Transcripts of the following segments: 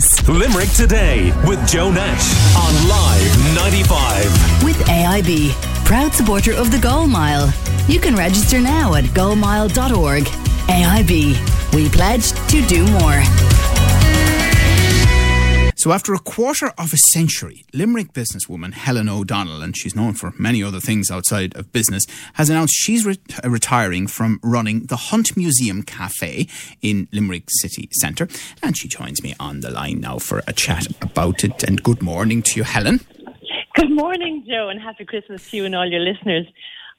business. Limerick Today with Joe Nash on Live 95. With AIB, proud supporter of the Goal Mile. You can register now at goalmile.org. AIB, we pledge to do more. So, after a quarter of a century, Limerick businesswoman Helen O'Donnell, and she's known for many other things outside of business, has announced she's re- retiring from running the Hunt Museum Cafe in Limerick City Centre. And she joins me on the line now for a chat about it. And good morning to you, Helen. Good morning, Joe, and happy Christmas to you and all your listeners.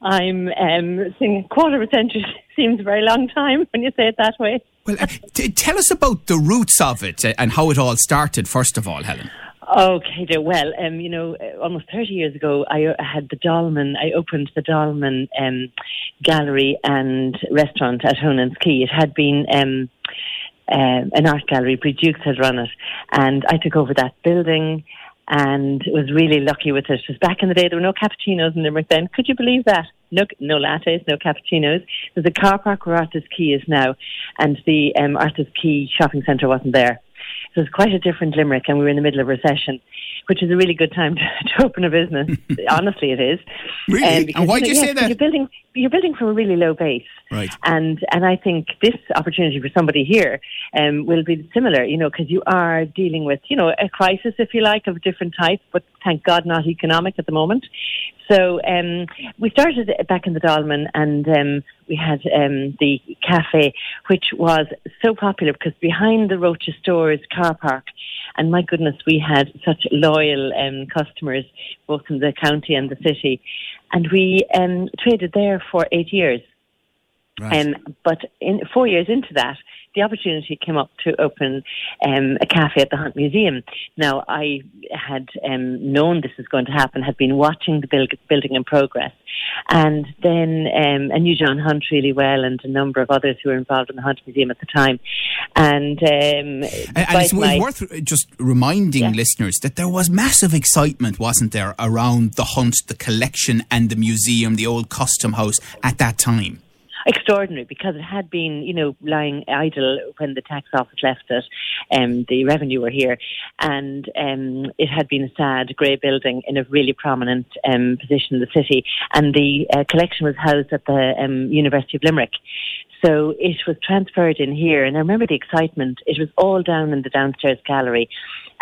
I'm um, a quarter of a century seems a very long time when you say it that way. Well, uh, t- tell us about the roots of it uh, and how it all started, first of all, Helen. Okay, Joe. Well, um, you know, uh, almost 30 years ago, I uh, had the Dolmen, I opened the Dolmen um, Gallery and Restaurant at Honan's Quay. It had been um, uh, an art gallery, Brie Dukes had run it, and I took over that building and was really lucky with it. Was back in the day, there were no cappuccinos in Limerick then. Could you believe that? No, no lattes, no cappuccinos. There's a car park where Arthur's Quay is now, and the um, Arthur's Quay shopping centre wasn't there. So was quite a different Limerick, and we were in the middle of recession, which is a really good time to, to open a business. Honestly, it is. Really? Um, and why do you yes, say that? You're building, you're building from a really low base. Right. And and I think this opportunity for somebody here um, will be similar, you know, because you are dealing with, you know, a crisis, if you like, of a different type, but thank God not economic at the moment. So um, we started back in the Dolmen, and um, we had um, the cafe, which was so popular because behind the Roches Stores car park, and my goodness, we had such loyal um, customers, both in the county and the city, and we um, traded there for eight years. Right. Um, but in four years into that, the opportunity came up to open um, a cafe at the Hunt Museum. Now, I had um, known this was going to happen, had been watching the build, building in progress, and then um, I knew John Hunt really well and a number of others who were involved in the Hunt Museum at the time. And, um, And, and it's my- worth just reminding Yeah. listeners that there was massive excitement, wasn't there, around the hunt, the collection, and the museum, the old custom house at that time. Extraordinary because it had been, you know, lying idle when the tax office left it. Um, the revenue were here, and um, it had been a sad grey building in a really prominent um, position in the city. And the uh, collection was housed at the um, University of Limerick. So it was transferred in here, and I remember the excitement. It was all down in the downstairs gallery,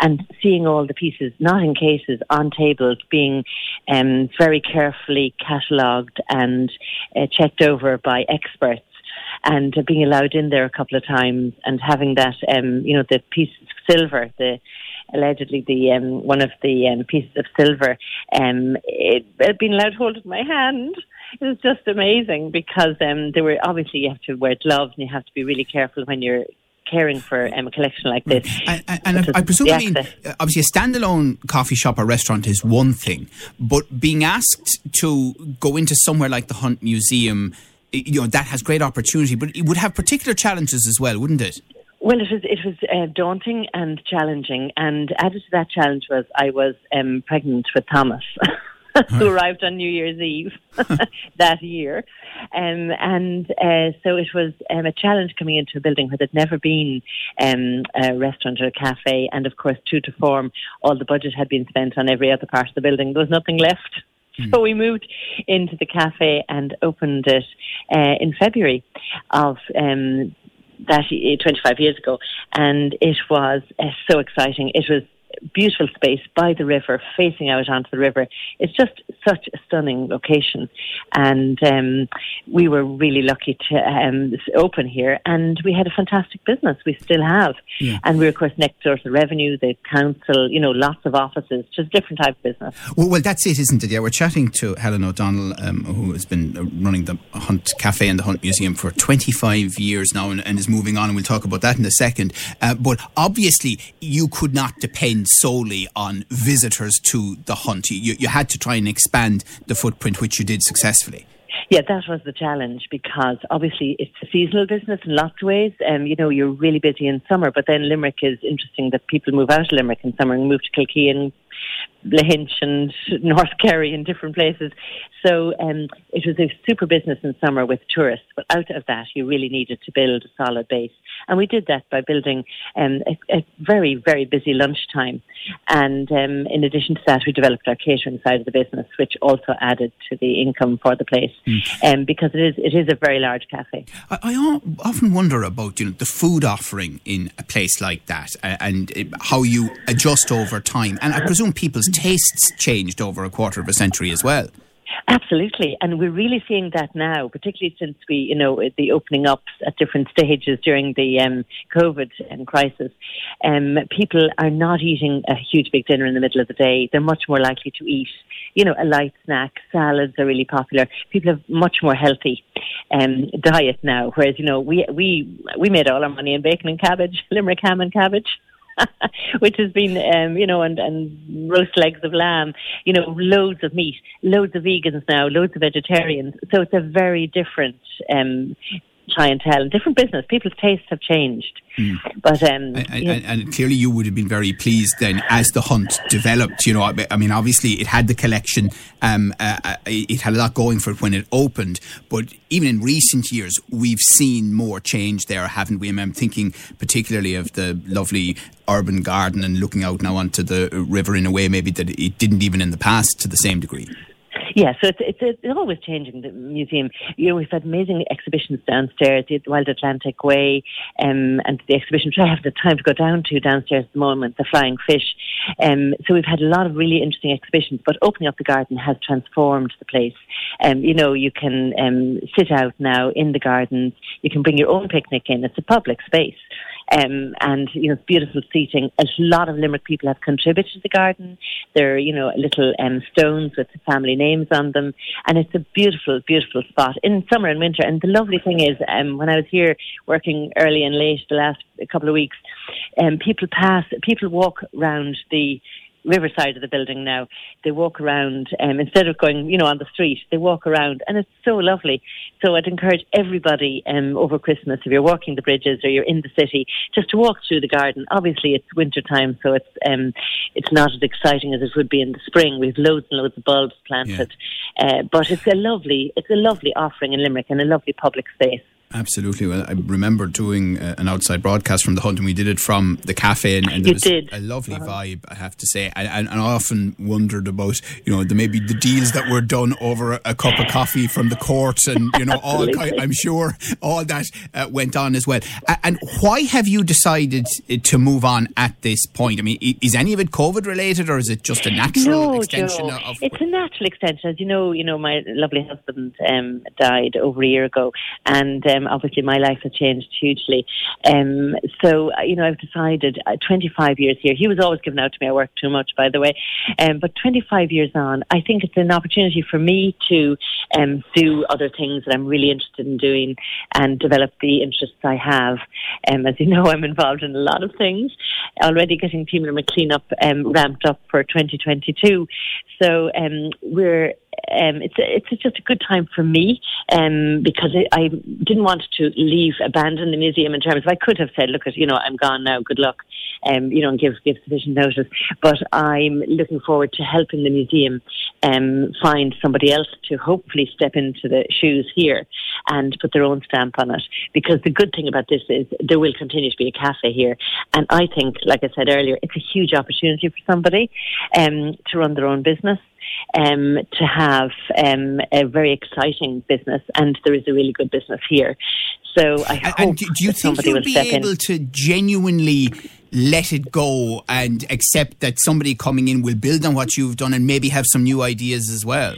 and seeing all the pieces, not in cases, on tables, being um, very carefully catalogued and uh, checked over by experts. And being allowed in there a couple of times, and having that, um, you know, the piece of silver, the allegedly the um, one of the um, pieces of silver, um, it, it being allowed to hold in my hand. It was just amazing because um, there were obviously you have to wear gloves and you have to be really careful when you're caring for um, a collection like this. And, and- and I, I presume, I mean, uh, obviously, a standalone coffee shop or restaurant is one thing, but being asked to go into somewhere like the Hunt Museum, you know, that has great opportunity, but it would have particular challenges as well, wouldn't it? Well, it was it was uh, daunting and challenging, and added to that challenge was I was um, pregnant with Thomas, who arrived on New Year's Eve that year, um, and uh, so it was um, a challenge coming into a building where there'd never been um, a restaurant or a cafe, and of course, true to form, all the budget had been spent on every other part of the building. There was nothing left. So we moved into the cafe and opened it uh, in February of um, that uh, 25 years ago, and it was uh, so exciting. It was beautiful space by the river, facing out onto the river. It's just such a stunning location, and um, we were really lucky to um, open here. And we had a fantastic business. We still have, Yeah. and we're of course next door to the revenue, the council. You know, lots of offices, just different type of business. Well, well, that's it, isn't it? Yeah, we're chatting to Helen O'Donnell, um, who has been uh, running the Hunt Cafe and the Hunt Museum for 25 years now and, and is moving on, and we'll talk about that in a second. Uh, but obviously, you could not depend solely on visitors to the Hunt. You, you had to try and expand the footprint, which you did successfully. Yeah, that was the challenge because obviously it's a seasonal business in lots of ways. Um, you know, you're really busy in summer, but then Limerick is interesting that people move out of Limerick in summer and move to Kilkee and Lahinch and North Kerry and different places. So um, it was a super business in summer with tourists, but out of that you really needed to build a solid base. And we did that by building um, a, a, very, very busy lunchtime. And um, in addition to that, we developed our catering side of the business, which also added to the income for the place, mm. um, because it is it is a very large cafe. I, I often wonder about you know the food offering in a place like that, uh, and how you adjust over time. And I presume people's tastes changed over a quarter of a century as well. Absolutely, and we're really seeing that now, particularly since we, you know, the opening up at different stages during the um, COVID um, crisis. Um, people are not eating a huge big dinner in the middle of the day. They're much more likely to eat, you know, a light snack. Salads are really popular. People have much more healthy um, diet now, whereas you know we we we made all our money in bacon and cabbage, Limerick ham and cabbage. which has been, um, you know, and, and roast legs of lamb, you know, loads of meat, loads of vegans now, loads of vegetarians. So it's a very different um, clientele and different business. People's tastes have changed. Mm. But um, and, and, and, clearly, you would have been very pleased then as the hunt developed. You know, I mean, obviously, it had the collection. Um, uh, uh, it had a lot going for it when it opened. But even in recent years, we've seen more change there, haven't we? I'm thinking particularly of the lovely urban garden and looking out now onto the river in a way maybe that it didn't even in the past to the same degree. Yeah, so it's, it's, it's always changing the museum. You know, we've had amazing exhibitions downstairs, the Wild Atlantic Way, um, and the exhibition which I have the time to go down to downstairs at the moment, the Flying Fish. Um, so we've had a lot of really interesting exhibitions, but opening up the garden has transformed the place. Um, you know, you can um, sit out now in the gardens. You can bring your own picnic in. It's a public space. Um, and you know, beautiful seating. A lot of Limerick people have contributed to the garden. There are you know little um, stones with family names on them, and it's a beautiful, beautiful spot in summer and winter. And the lovely thing is, um, when I was here working early and late the last couple of weeks, um, people pass, people walk round the riverside of the building now. They walk around um, instead of going, you know, on the street. They walk around, and it's so lovely. So I'd encourage everybody um, over Christmas, if you're walking the bridges or you're in the city, just to walk through the garden. Obviously, it's winter time, so it's um, it's not as exciting as it would be in the spring. We've loads and loads of bulbs planted, yeah. uh, but it's a lovely, it's a lovely offering in Limerick and a lovely public space. Absolutely. Well, I remember doing uh, an outside broadcast from the hunt, and we did it from the cafe, and, and there was did. a lovely uh-huh. vibe, I have to say. And, and, and, I often wondered about, you know, the, maybe the deals that were done over a, a cup of coffee from the court, and you know, all I, am sure all that uh, went on as well. and why have you decided uh, to move on at this point? I mean, is any of it COVID related, or is it just a natural no, extension Joe. of? It's a natural extension, as you know. You know, my lovely husband um, died over a year ago, and. Um, um, obviously my life has changed hugely. Um, so, uh, you know, I've decided uh, 25 years here. He was always giving out to me. I work too much, by the way. Um, but 25 years on, I think it's an opportunity for me to um, do other things that I'm really interested in doing and develop the interests I have. Um, as you know, I'm involved in a lot of things. Already getting Team Limerick Cleanup um, ramped up for 2022. So um, we're um, it's it's just a good time for me um, because I, I didn't want to leave, abandon the museum in terms of I could have said, look, at you know, I'm gone now, good luck, um, you know, and give give sufficient notice. But I'm looking forward to helping the museum um, find somebody else to hopefully step into the shoes here and put their own stamp on it. Because the good thing about this is there will continue to be a cafe here, and I think, like I said earlier, it's a huge opportunity for somebody um, to run their own business um, to have um, a very exciting business, and there is a really good business here. So I hope and do you think you'll be able in. to genuinely let it go and accept that somebody coming in will build on what you've done and maybe have some new ideas as well?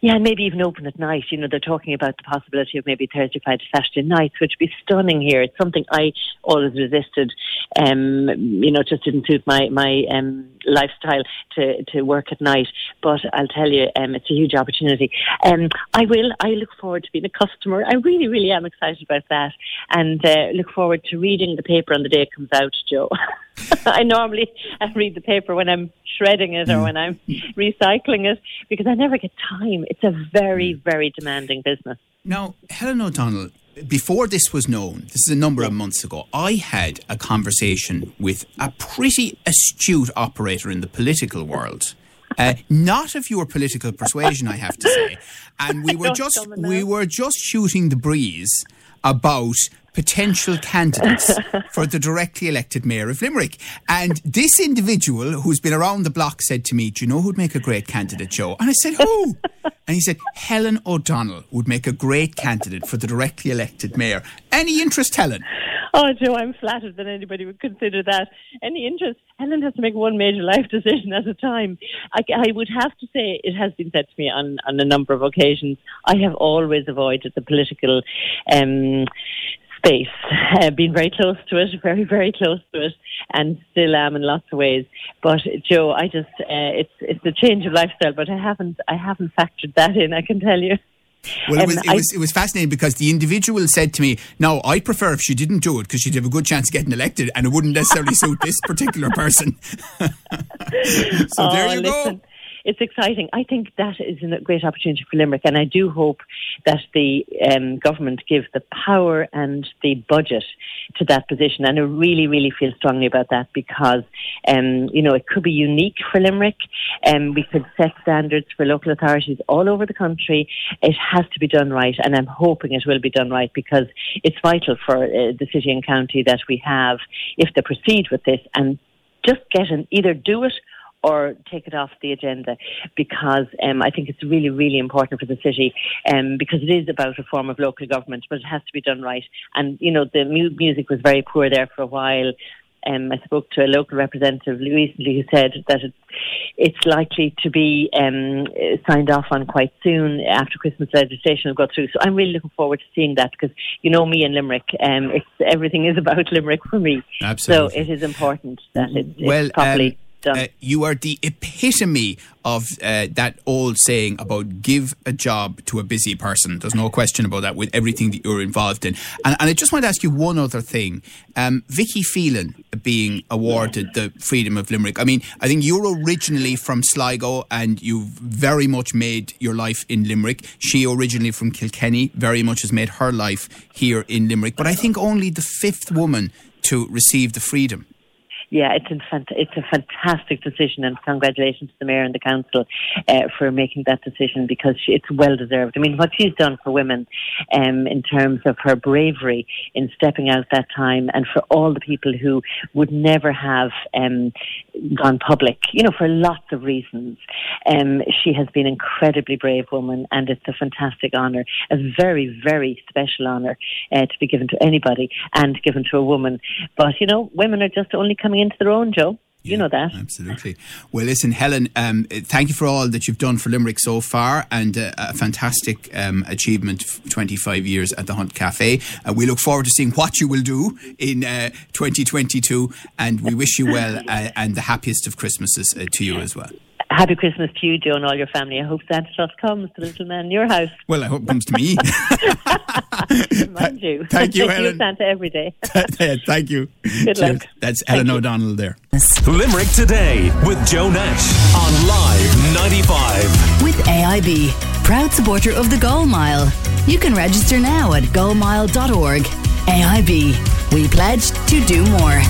Yeah, and maybe even open at night. You know, they're talking about the possibility of maybe Thursday, Friday, Saturday nights, which would be stunning here. It's something I always resisted. Um, you know, just didn't suit my my um, lifestyle to to work at night. But I'll tell you, um, it's a huge opportunity. Um, I will. I look forward to being a customer. I really, really am excited about that, and uh, look forward to reading the paper on the day it comes out, Joe. I normally I read the paper when I'm shredding it or when I'm recycling it because I never get time. It's a very, very demanding business. Now, Helen O'Donnell, before this was known, this is a number of months ago, I had a conversation with a pretty astute operator in the political world. Uh, not of your political persuasion, I have to say. And we were just we were just shooting the breeze about potential candidates for the directly elected mayor of Limerick. And this individual who's been around the block said to me, Do you know who'd make a great candidate, Joe? And I said, Who? And he said, Helen O'Donnell would make a great candidate for the directly elected mayor. Any interest, Helen? Oh, Joe, I'm flattered that anybody would consider that. Any interest? Helen has to make one major life decision at a time. I, I would have to say, it has been said to me on, on a number of occasions, I have always avoided the political um, space, uh, been very close to it, very, very close to it, and still am in lots of ways. But Joe, I just, uh, it's, it's a change of lifestyle, but I haven't, I haven't factored that in, I can tell you. Well, it was, it, was, it was fascinating because the individual said to me, "No, I'd prefer if she didn't do it because she'd have a good chance of getting elected, and it wouldn't necessarily suit this particular person." so oh, there you listen. go it's exciting. I think that is a great opportunity for Limerick, and I do hope that the um, government give the power and the budget to that position. And I really, really feel strongly about that because, um, you know, it could be unique for Limerick. Um, we could set standards for local authorities all over the country. It has to be done right, and I'm hoping it will be done right because it's vital for uh, the city and county that we have, if they proceed with this, and just get an either do it or take it off the agenda because um, I think it's really, really important for the city um, because it is about a form of local government, but it has to be done right. And, you know, the mu- music was very poor there for a while. Um, I spoke to a local representative recently who said that it, it's likely to be um, signed off on quite soon after Christmas legislation will go through. So I'm really looking forward to seeing that because you know me and Limerick, um, it's, everything is about Limerick for me. Absolutely. So it is important that it, well, it's properly. Um, uh, you are the epitome of uh, that old saying about give a job to a busy person. There's no question about that with everything that you're involved in. And, and I just want to ask you one other thing. Um, Vicky Phelan being awarded the Freedom of Limerick. I mean, I think you're originally from Sligo and you've very much made your life in Limerick. She originally from Kilkenny, very much has made her life here in Limerick. But I think only the fifth woman to receive the freedom yeah, it's a, it's a fantastic decision, and congratulations to the mayor and the council uh, for making that decision because it's well deserved. I mean, what she's done for women um, in terms of her bravery in stepping out that time, and for all the people who would never have um, gone public, you know, for lots of reasons. Um, she has been an incredibly brave woman, and it's a fantastic honour, a very, very special honour uh, to be given to anybody and given to a woman. But you know, women are just only coming coming into their own, Joe. You know that. Absolutely. Well, listen, Helen, um, thank you for all that you've done for Limerick so far and uh, a fantastic um, achievement 25 years at the Hunt Cafe. Uh, we look forward to seeing what you will do in uh, 2022 and we wish you well uh, and the happiest of Christmases uh, to you as well. Happy Christmas to you, Joe, and all your family. I hope Santa Claus comes to the little man in your house. Well, I hope it comes to me. Mind you. Thank you, Helen. you Santa every day. Thank you. Good Cheers. luck. That's Helen you. O'Donnell there. Limerick Today with Joe Nash on Live 95. With AIB, proud supporter of the Goal Mile. You can register now at goalmile.org. AIB, we pledge to do more.